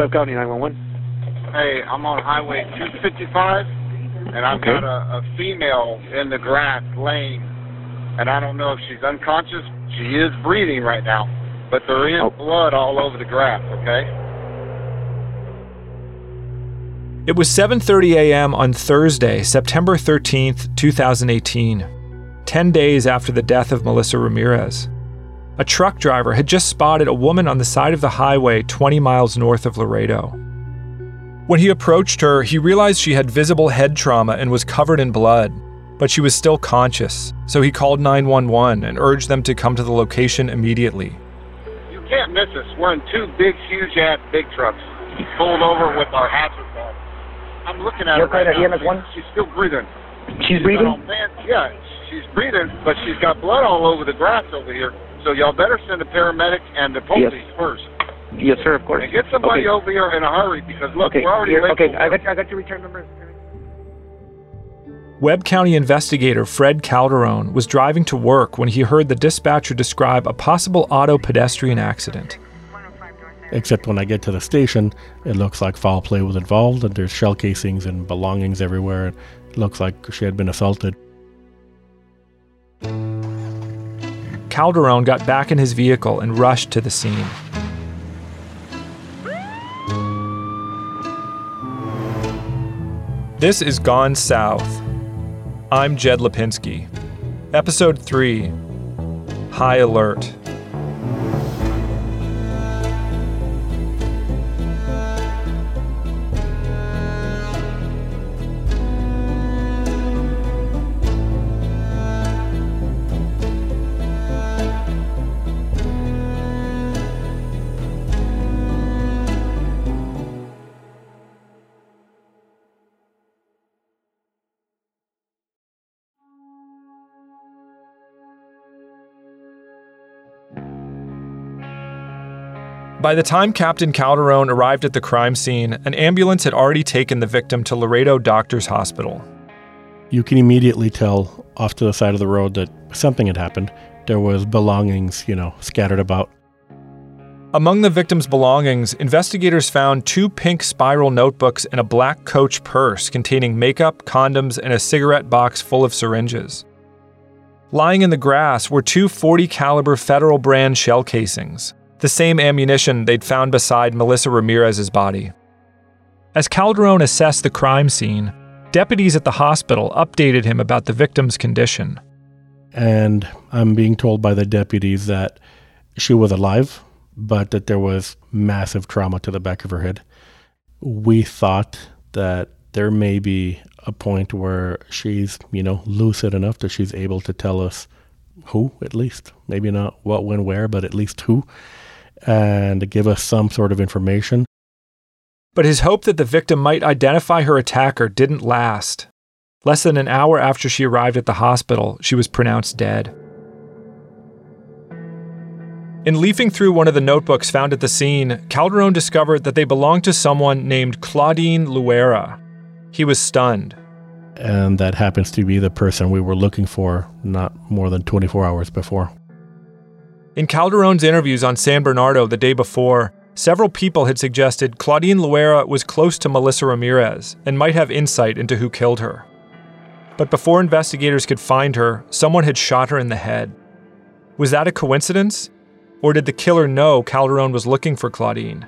Webb County 911. Hey, I'm on Highway 255, and I've Okay. got a, a female in the grass laying, and I don't know if she's unconscious. She is breathing right now, but there is Oh. blood all over the grass, okay? It was 7:30 a.m. on Thursday, September 13th, 2018, 10 days after the death of Melissa Ramirez. A truck driver had just spotted a woman on the side of the highway 20 miles north of Laredo. When he approached her, he realized she had visible head trauma and was covered in blood, but she was still conscious, so he called 911 and urged them to come to the location immediately. You can't miss us. We're in two big, huge ass big trucks, pulled over with our hazards on. I'm looking at You her right now. EMS one? She's still breathing. She's Oh breathing? man, yeah, she's breathing, but she's got blood all over the grass over here. So y'all better send a paramedic and the police Yes. first. Yes, sir, of course. And get somebody okay. over here in a hurry because look, Okay, we're already here, late. okay, I work. got, I got your return number. Webb County investigator Fred Calderon was driving to work when he heard the dispatcher describe a possible auto pedestrian accident. Except when I get to the station, it looks like foul play was involved, and there's shell casings and belongings everywhere. It looks like she had been assaulted. Calderon got back in his vehicle and rushed to the scene. This is Gone South. I'm Jed Lipinski. Episode 3 High Alert. By the time Captain Calderon arrived at the crime scene, an ambulance had already taken the victim to Laredo Doctors Hospital. You can immediately tell off to the side of the road that something had happened. There was belongings, you know, scattered about. Among the victim's belongings, investigators found two pink spiral notebooks and a black coach purse containing makeup, condoms, and a cigarette box full of syringes. Lying in the grass were two 40 caliber Federal brand shell casings, the same ammunition they'd found beside Melissa Ramirez's body. As Calderon assessed the crime scene, deputies at the hospital updated him about the victim's condition. And I'm being told by the deputies that she was alive, but that there was massive trauma to the back of her head. We thought that there may be a point where she's, you know, lucid enough that she's able to tell us who, at least. Maybe not what, when, where, but at least who, and give us some sort of information. But his hope that the victim might identify her attacker didn't last. Less than an hour after she arrived at the hospital, she was pronounced dead. In leafing through one of the notebooks found at the scene, Calderon discovered that they belonged to someone named Claudine Luera. He was stunned. And that happens to be the person we were looking for not more than 24 hours before. In Calderon's interviews on San Bernardo the day before, several people had suggested Claudine Luera was close to Melissa Ramirez and might have insight into who killed her. But before investigators could find her, someone had shot her in the head. Was that a coincidence? Or did the killer know Calderon was looking for Claudine?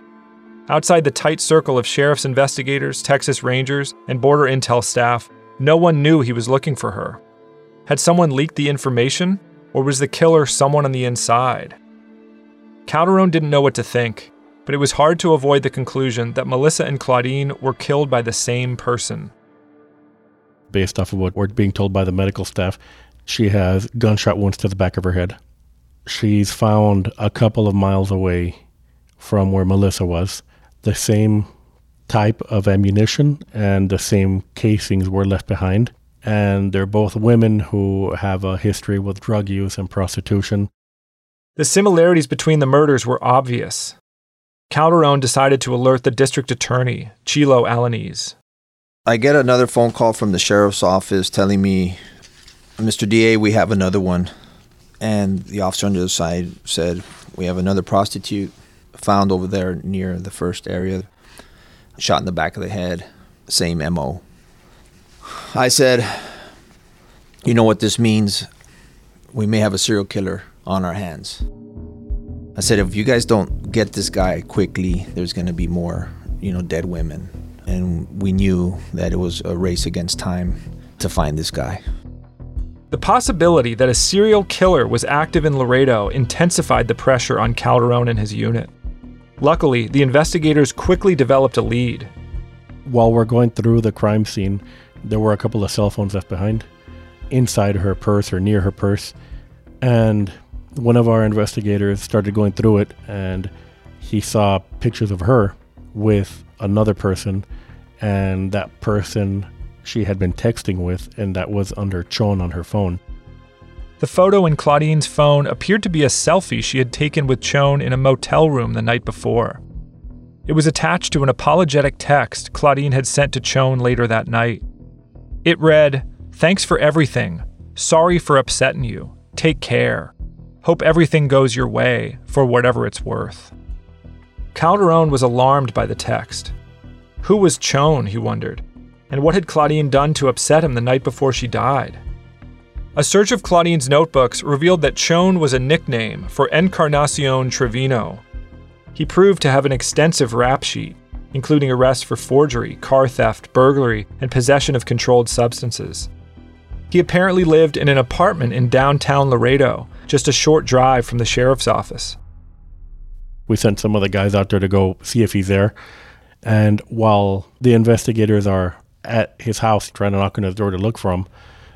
Outside the tight circle of sheriff's investigators, Texas Rangers, and border intel staff, no one knew he was looking for her. Had someone leaked the information, or was the killer someone on the inside? Calderon didn't know what to think, but it was hard to avoid the conclusion that Melissa and Claudine were killed by the same person. based off of what we're being told by the medical staff. She has gunshot wounds to the back of her head. She's found a couple of miles away from where Melissa was. The same type of ammunition and the same casings were left behind. And they're both women who have a history with drug use and prostitution. The similarities between the murders were obvious. Calderon decided to alert the district attorney, Chilo Alaniz. I get another phone call from the sheriff's office telling me, Mr. DA, we have another one. And the officer on the other side said, We have another prostitute found over there near the first area, shot in the back of the head, same MO. I said, You know what this means? We may have a serial killer on our hands. I said, if you guys don't get this guy quickly, there's going to be more, you know, dead women. And we knew that it was a race against time to find this guy. The possibility that a serial killer was active in Laredo intensified the pressure on Calderon and his unit. Luckily, the investigators quickly developed a lead. While we're going through the crime scene, there were a couple of cell phones left behind inside her purse or near her purse. And one of our investigators started going through it and he saw pictures of her with another person and that person she had been texting with and that was under Chon on her phone. The photo in Claudine's phone appeared to be a selfie she had taken with Chon in a motel room the night before. It was attached to an apologetic text Claudine had sent to Chon later that night. It read, Thanks for everything. Sorry for upsetting you. Take care. Hope everything goes your way, for whatever it's worth. Calderon was alarmed by the text. Who was Chon, he wondered, and what had Claudine done to upset him the night before she died? A search of Claudine's notebooks revealed that Chon was a nickname for Encarnacion Trevino. He proved to have an extensive rap sheet, including arrests for forgery, car theft, burglary, and possession of controlled substances. He apparently lived in an apartment in downtown Laredo, just a short drive from the sheriff's office. We sent some of the guys out there to go see if he's there. And while the investigators are at his house trying to knock on his door to look for him,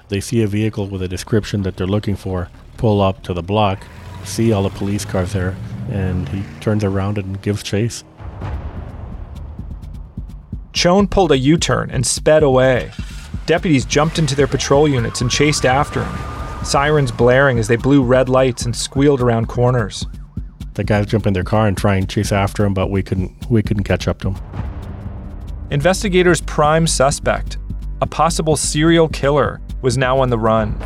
they see a vehicle with a description that they're looking for, pull up to the block, see all the police cars there, and he turns around and gives chase. Chon pulled a U turn and sped away. Deputies jumped into their patrol units and chased after him, sirens blaring as they blew red lights and squealed around corners. The guys jump in their car and try and chase after him, but we couldn't we couldn't catch up to him. Investigators' prime suspect, a possible serial killer, was now on the run.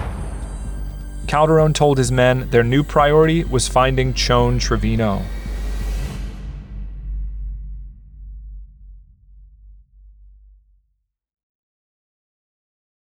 Calderon told his men their new priority was finding Chon Trevino.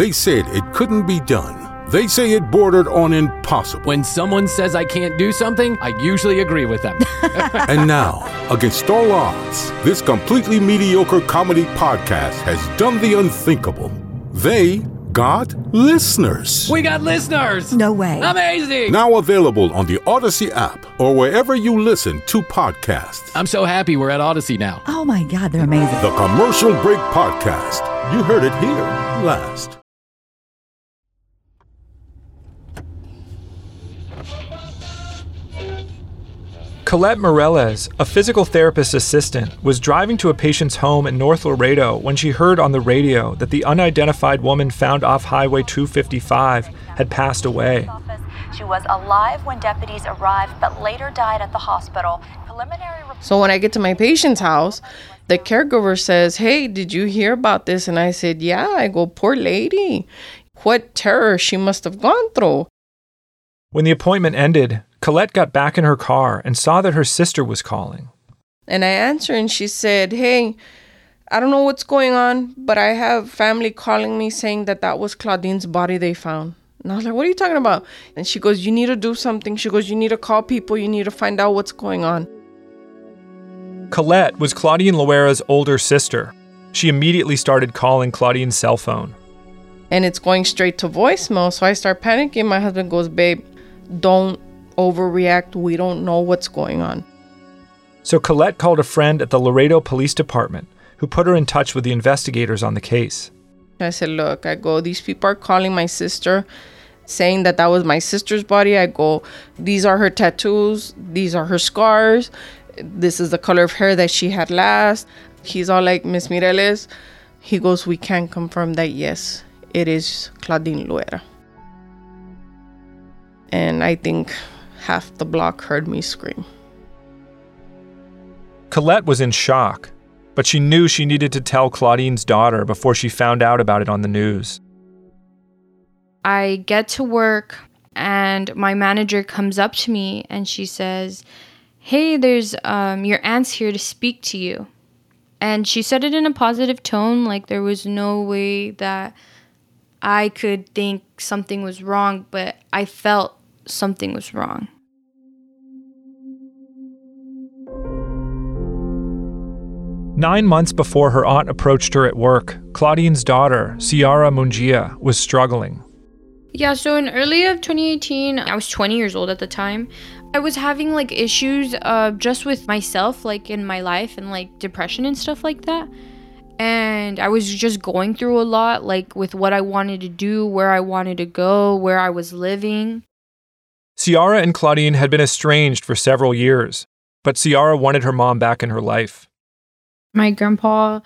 They said it couldn't be done. They say it bordered on impossible. When someone says I can't do something, I usually agree with them. and now, against all odds, this completely mediocre comedy podcast has done the unthinkable. They got listeners. We got listeners. No way. Amazing. Now available on the Audacy app or wherever you listen to podcasts. I'm so happy we're at Audacy now. Oh my God, they're amazing. The Commercial Break Podcast. You heard it here last. Colette Morales, a physical therapist assistant, was driving to a patient's home in North Laredo when she heard on the radio that the unidentified woman found off Highway 255 had passed away. She was alive when deputies arrived, but later died at the hospital. Preliminary so when I get to my patient's house, the caregiver says, Hey, did you hear about this? And I said, Yeah. I go, Poor lady. What terror she must have gone through. When the appointment ended, Colette got back in her car and saw that her sister was calling. And I answered, and she said, Hey, I don't know what's going on, but I have family calling me saying that that was Claudine's body they found. And I was like, what are you talking about? And she goes, you need to do something. She goes, you need to call people. You need to find out what's going on. Colette was Claudine Luera's older sister. She immediately started calling Claudine's cell phone. And it's going straight to voicemail. So I start panicking. My husband goes, babe, don't overreact. We don't know what's going on. So Colette called a friend at the Laredo Police Department who put her in touch with the investigators on the case. I said, Look, I go, these people are calling my sister saying that that was my sister's body. I go, These are her tattoos, these are her scars, this is the color of hair that she had last. He's all like, Miss Mireles. He goes, We can confirm that, yes, it is Claudine Luera. And I think half the block heard me scream. Colette was in shock but she knew she needed to tell Claudine's daughter before she found out about it on the news. I get to work and my manager comes up to me and she says, Hey, there's um, your aunt's here to speak to you. And she said it in a positive tone, like there was no way that I could think something was wrong, but I felt something was wrong. Nine months before her aunt approached her at work, Claudine's daughter, Ciara Mungia, was struggling. Yeah, so in early of 2018, I was 20 years old at the time. I was having like issues uh, just with myself, like in my life, and like depression and stuff like that. And I was just going through a lot, like with what I wanted to do, where I wanted to go, where I was living. Ciara and Claudine had been estranged for several years, but Ciara wanted her mom back in her life my grandpa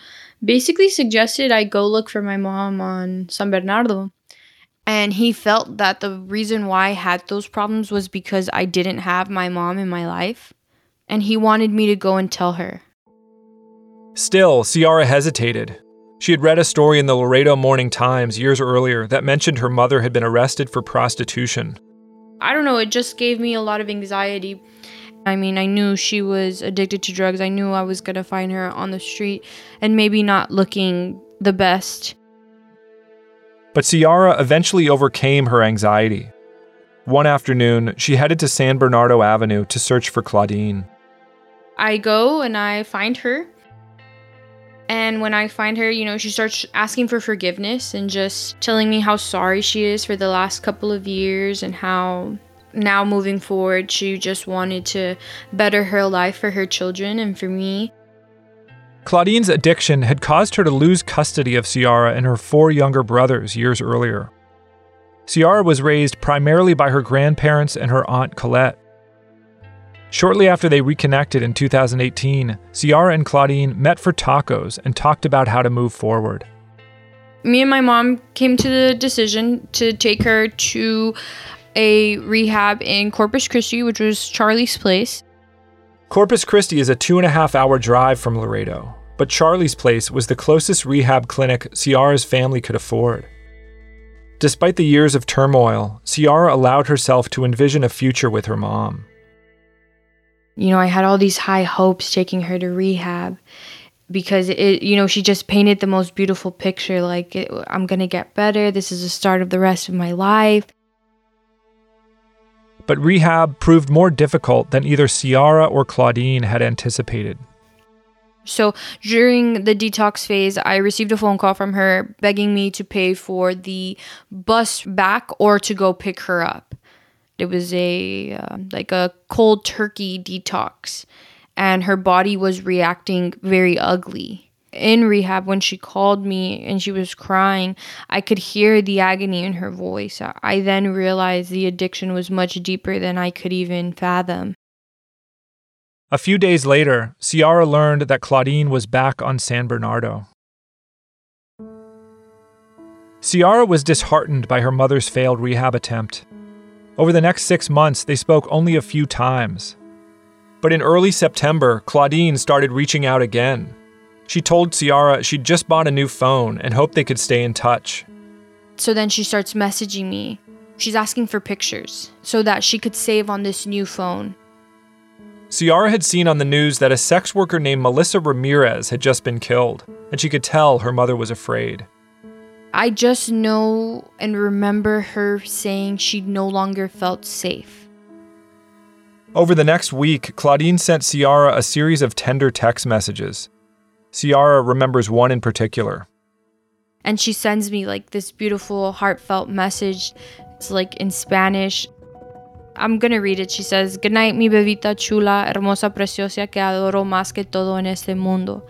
basically suggested I go look for my mom on San Bernardo. And he felt that the reason why I had those problems was because I didn't have my mom in my life. And he wanted me to go and tell her. Still, Ciara hesitated. She had read a story in the Laredo Morning Times years earlier that mentioned her mother had been arrested for prostitution. I don't know, it just gave me a lot of anxiety I mean, I knew she was addicted to drugs. I knew I was going to find her on the street and maybe not looking the best. But Ciara eventually overcame her anxiety. One afternoon, she headed to San Bernardo Avenue to search for Claudine. I go and I find her. And when I find her, you know, she starts asking for forgiveness and just telling me how sorry she is for the last couple of years and how now moving forward, she just wanted to better her life for her children and for me. Claudine's addiction had caused her to lose custody of Ciara and her four younger brothers years earlier. Ciara was raised primarily by her grandparents and her aunt Colette. Shortly after they reconnected in 2018, Ciara and Claudine met for tacos and talked about how to move forward. Me and my mom came to the decision to take her to a rehab in Corpus Christi, which was Charlie's place. Corpus Christi is a two and a half hour drive from Laredo, but Charlie's place was the closest rehab clinic Ciara's family could afford. Despite the years of turmoil, Ciara allowed herself to envision a future with her mom. You know, I had all these high hopes taking her to rehab because it you know she just painted the most beautiful picture like it, i'm going to get better this is the start of the rest of my life but rehab proved more difficult than either Ciara or Claudine had anticipated. So during the detox phase, I received a phone call from her begging me to pay for the bus back or to go pick her up. It was a uh, like a cold turkey detox, and her body was reacting very ugly. In rehab when she called me and she was crying i could hear the agony in her voice. I then realized the addiction was much deeper than i could even fathom. A few days later ciara learned that claudine was back on san bernardo. Ciara was disheartened by her mother's failed rehab attempt over the next six months they spoke only a few times but in early september claudine started reaching out again she told Ciara she'd just bought a new phone and hoped they could stay in touch. So then she starts messaging me. She's asking for pictures so that she could save on this new phone. Ciara had seen on the news that a sex worker named Melissa Ramirez had just been killed, and she could tell her mother was afraid. I just know and remember her saying she no longer felt safe. Over the next week, Claudine sent Ciara a series of tender text messages. Ciara remembers one in particular. And she sends me like this beautiful, heartfelt message. It's like in Spanish. I'm gonna read it. She says, Good night, mi bebita chula, hermosa, preciosa, que adoro más que todo en este mundo.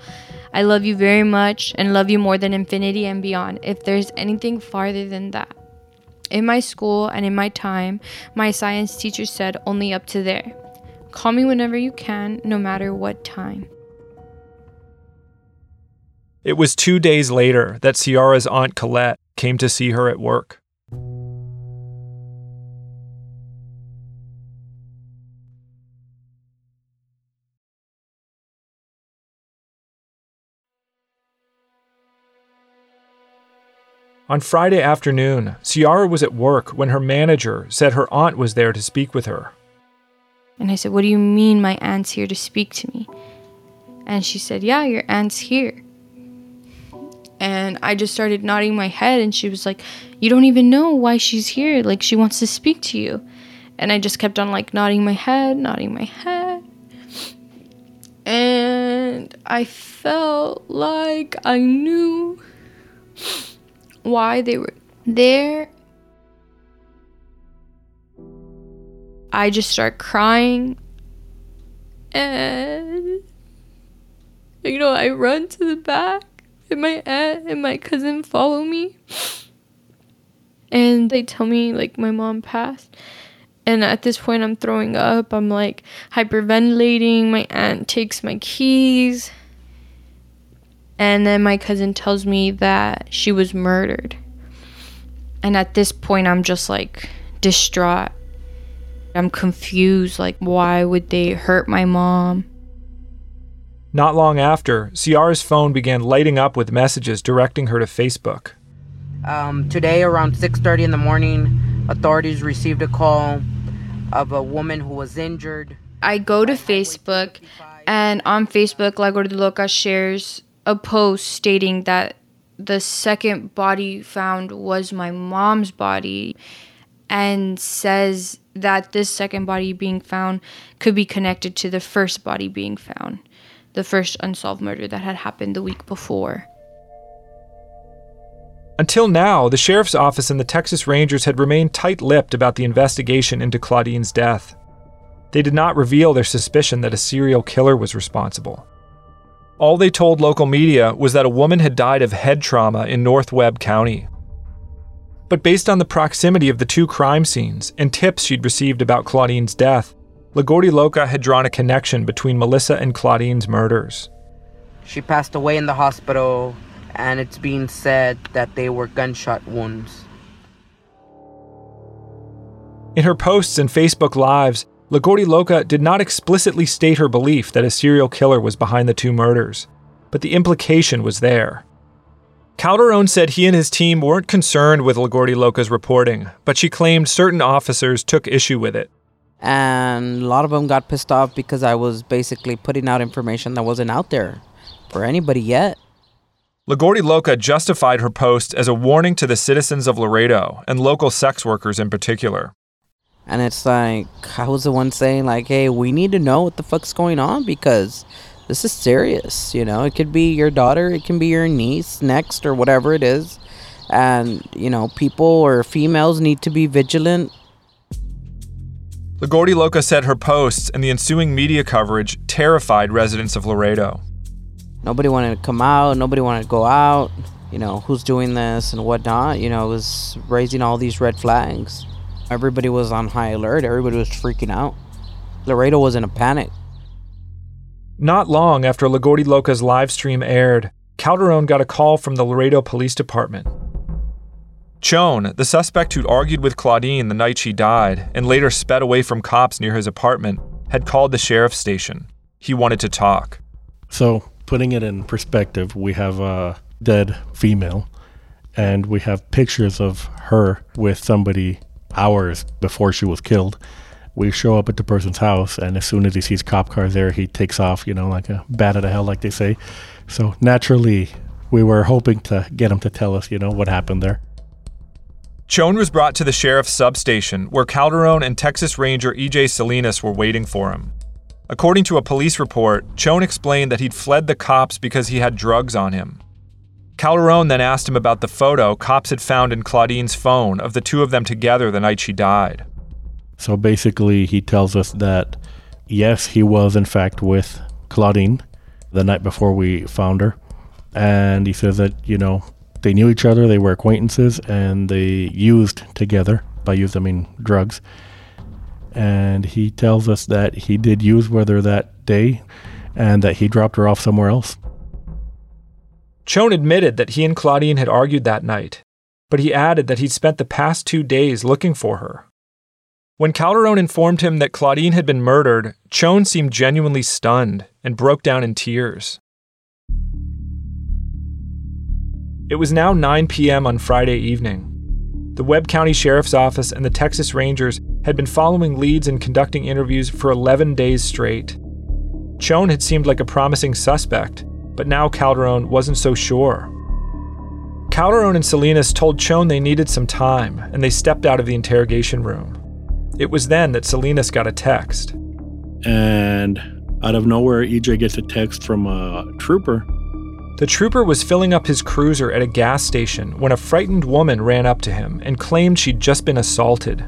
I love you very much and love you more than infinity and beyond, if there's anything farther than that. In my school and in my time, my science teacher said only up to there. Call me whenever you can, no matter what time. It was two days later that Ciara's aunt Colette came to see her at work. On Friday afternoon, Ciara was at work when her manager said her aunt was there to speak with her. And I said, What do you mean my aunt's here to speak to me? And she said, Yeah, your aunt's here. And I just started nodding my head, and she was like, You don't even know why she's here. Like, she wants to speak to you. And I just kept on like nodding my head, nodding my head. And I felt like I knew why they were there. I just start crying. And, you know, I run to the back, and my aunt and my cousin follow me. And they tell me, like, my mom passed. And at this point, I'm throwing up. I'm like hyperventilating. My aunt takes my keys. And then my cousin tells me that she was murdered. And at this point, I'm just like distraught. I'm confused. Like, why would they hurt my mom? Not long after, Ciara's phone began lighting up with messages directing her to Facebook. Um, today, around 6:30 in the morning, authorities received a call of a woman who was injured. I go to Facebook, and on Facebook, La Gordiloca shares a post stating that the second body found was my mom's body and says that this second body being found could be connected to the first body being found, the first unsolved murder that had happened the week before. Until now, the sheriff's office and the Texas Rangers had remained tight lipped about the investigation into Claudine's death. They did not reveal their suspicion that a serial killer was responsible. All they told local media was that a woman had died of head trauma in North Webb County. But based on the proximity of the two crime scenes and tips she'd received about Claudine's death, La Gordiloca had drawn a connection between Melissa and Claudine's murders. She passed away in the hospital, and it's being said that they were gunshot wounds. In her posts and Facebook Lives, La Gordiloca did not explicitly state her belief that a serial killer was behind the two murders, but the implication was there. Calderon said he and his team weren't concerned with La Gordiloca's reporting, but she claimed certain officers took issue with it. And a lot of them got pissed off because I was basically putting out information that wasn't out there for anybody yet. La Gordiloca justified her post as a warning to the citizens of Laredo and local sex workers in particular. And it's like, I was the one saying, like, hey, we need to know what the fuck's going on because this is serious. You know, it could be your daughter, it can be your niece next, or whatever it is. And, you know, people or females need to be vigilant. La Gordiloca said her posts and the ensuing media coverage terrified residents of Laredo. Nobody wanted to come out, nobody wanted to go out. You know, who's doing this and whatnot. You know, it was raising all these red flags. Everybody was on high alert. Everybody was freaking out. Laredo was in a panic. Not long after La Gordiloca's live stream aired, Calderon got a call from the Laredo Police Department. Chon, the suspect who'd argued with Claudine the night she died and later sped away from cops near his apartment, had called the sheriff's station. He wanted to talk. So, putting it in perspective, we have a dead female and we have pictures of her with somebody hours before she was killed. We show up at the person's house, and as soon as he sees cop cars there, he takes off, you know, like a bat out of hell, like they say. So naturally, we were hoping to get him to tell us, you know, what happened there. Chon was brought to the sheriff's substation, where Calderon and Texas Ranger EJ Salinas were waiting for him. According to a police report, Chon explained that he'd fled the cops because he had drugs on him. Calderon then asked him about the photo cops had found in Claudine's phone of the two of them together the night she died. So basically, he tells us that yes, he was in fact with Claudine the night before we found her. And he says that, you know, they knew each other, they were acquaintances, and they used together. By used, I mean drugs. And he tells us that he did use with her that day and that he dropped her off somewhere else. Chon admitted that he and Claudine had argued that night, but he added that he'd spent the past two days looking for her. When Calderon informed him that Claudine had been murdered, Chon seemed genuinely stunned and broke down in tears. It was now 9 p.m. on Friday evening. The Webb County Sheriff's Office and the Texas Rangers had been following leads and conducting interviews for 11 days straight. Chon had seemed like a promising suspect, but now Calderon wasn't so sure. Calderon and Salinas told Chon they needed some time, and they stepped out of the interrogation room. It was then that Salinas got a text. And out of nowhere, EJ gets a text from a trooper. The trooper was filling up his cruiser at a gas station when a frightened woman ran up to him and claimed she'd just been assaulted.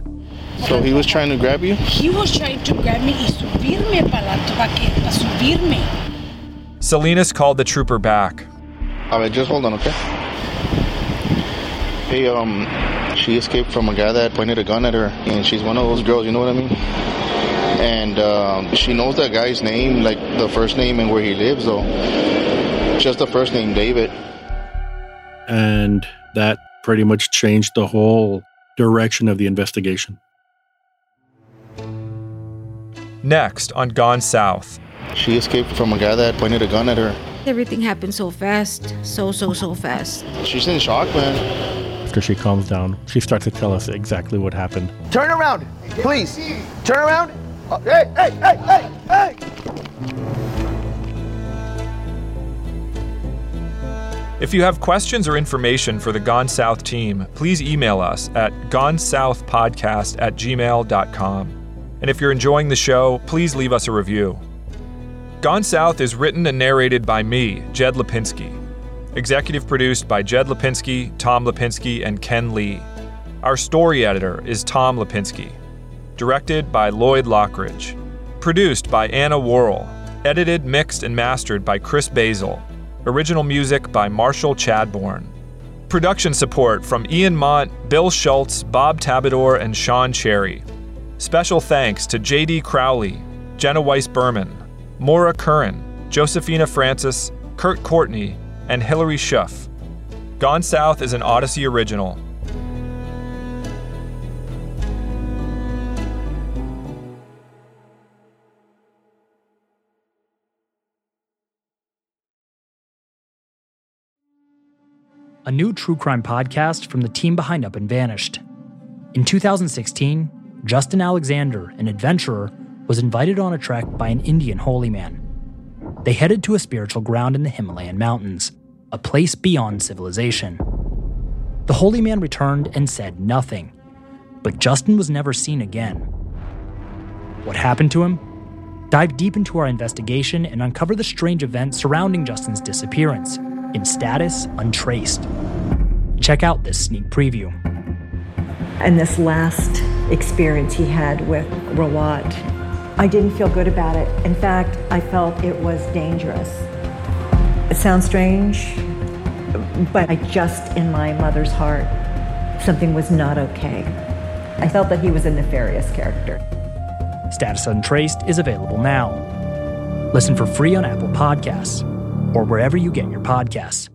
So he was trying to grab you? He was trying to grab me y subirme para la para subirme. Salinas called the trooper back. A ver, just hold on, okay? Hey, um, she escaped from a guy that pointed a gun at her, and she's one of those girls, you know what I mean? And um, she knows that guy's name, like the first name and where he lives, though. Just the first name, David. And that pretty much changed the whole direction of the investigation. Next on Gone South. She escaped from a guy that pointed a gun at her. Everything happened so fast. So, so, so fast. She's in shock, man. After she calms down, she starts to tell us exactly what happened. Turn around, please. Turn around. Uh, hey, hey, hey, hey, hey! If you have questions or information for the Gone South team, please email us at gonesouthpodcast at gmail.com. And if you're enjoying the show, please leave us a review. Gone South is written and narrated by me, Jed Lipinski. Executive produced by Jed Lipinski, Tom Lipinski, and Ken Lee. Our story editor is Tom Lipinski. Directed by Lloyd Lockridge. Produced by Anna Worrell. Edited, mixed, and mastered by Chris Basil. Original music by Marshall Chadbourne. Production support from Ian Mont, Bill Schultz, Bob Tabador, and Sean Cherry. Special thanks to J.D. Crowley, Jenna Weiss Berman, Maura Curran, Josephina Francis, Kurt Courtney, and Hilary Schuff. Gone South is an Audacy original. a new true crime podcast from the team behind Up and Vanished. In 2016, Justin Alexander, an adventurer, was invited on a trek by an Indian holy man. They headed to a spiritual ground in the Himalayan mountains, a place beyond civilization. The holy man returned and said nothing, but Justin was never seen again. What happened to him? Dive deep into our investigation and uncover the strange events surrounding Justin's disappearance in status untraced. Check out this sneak preview. And this last experience he had with Rawat, I didn't feel good about it. In fact, I felt it was dangerous. It sounds strange, but I just, in my mother's heart, something was not okay. I felt that he was a nefarious character. Status Untraced is available now. Listen for free on Apple Podcasts or wherever you get your podcasts.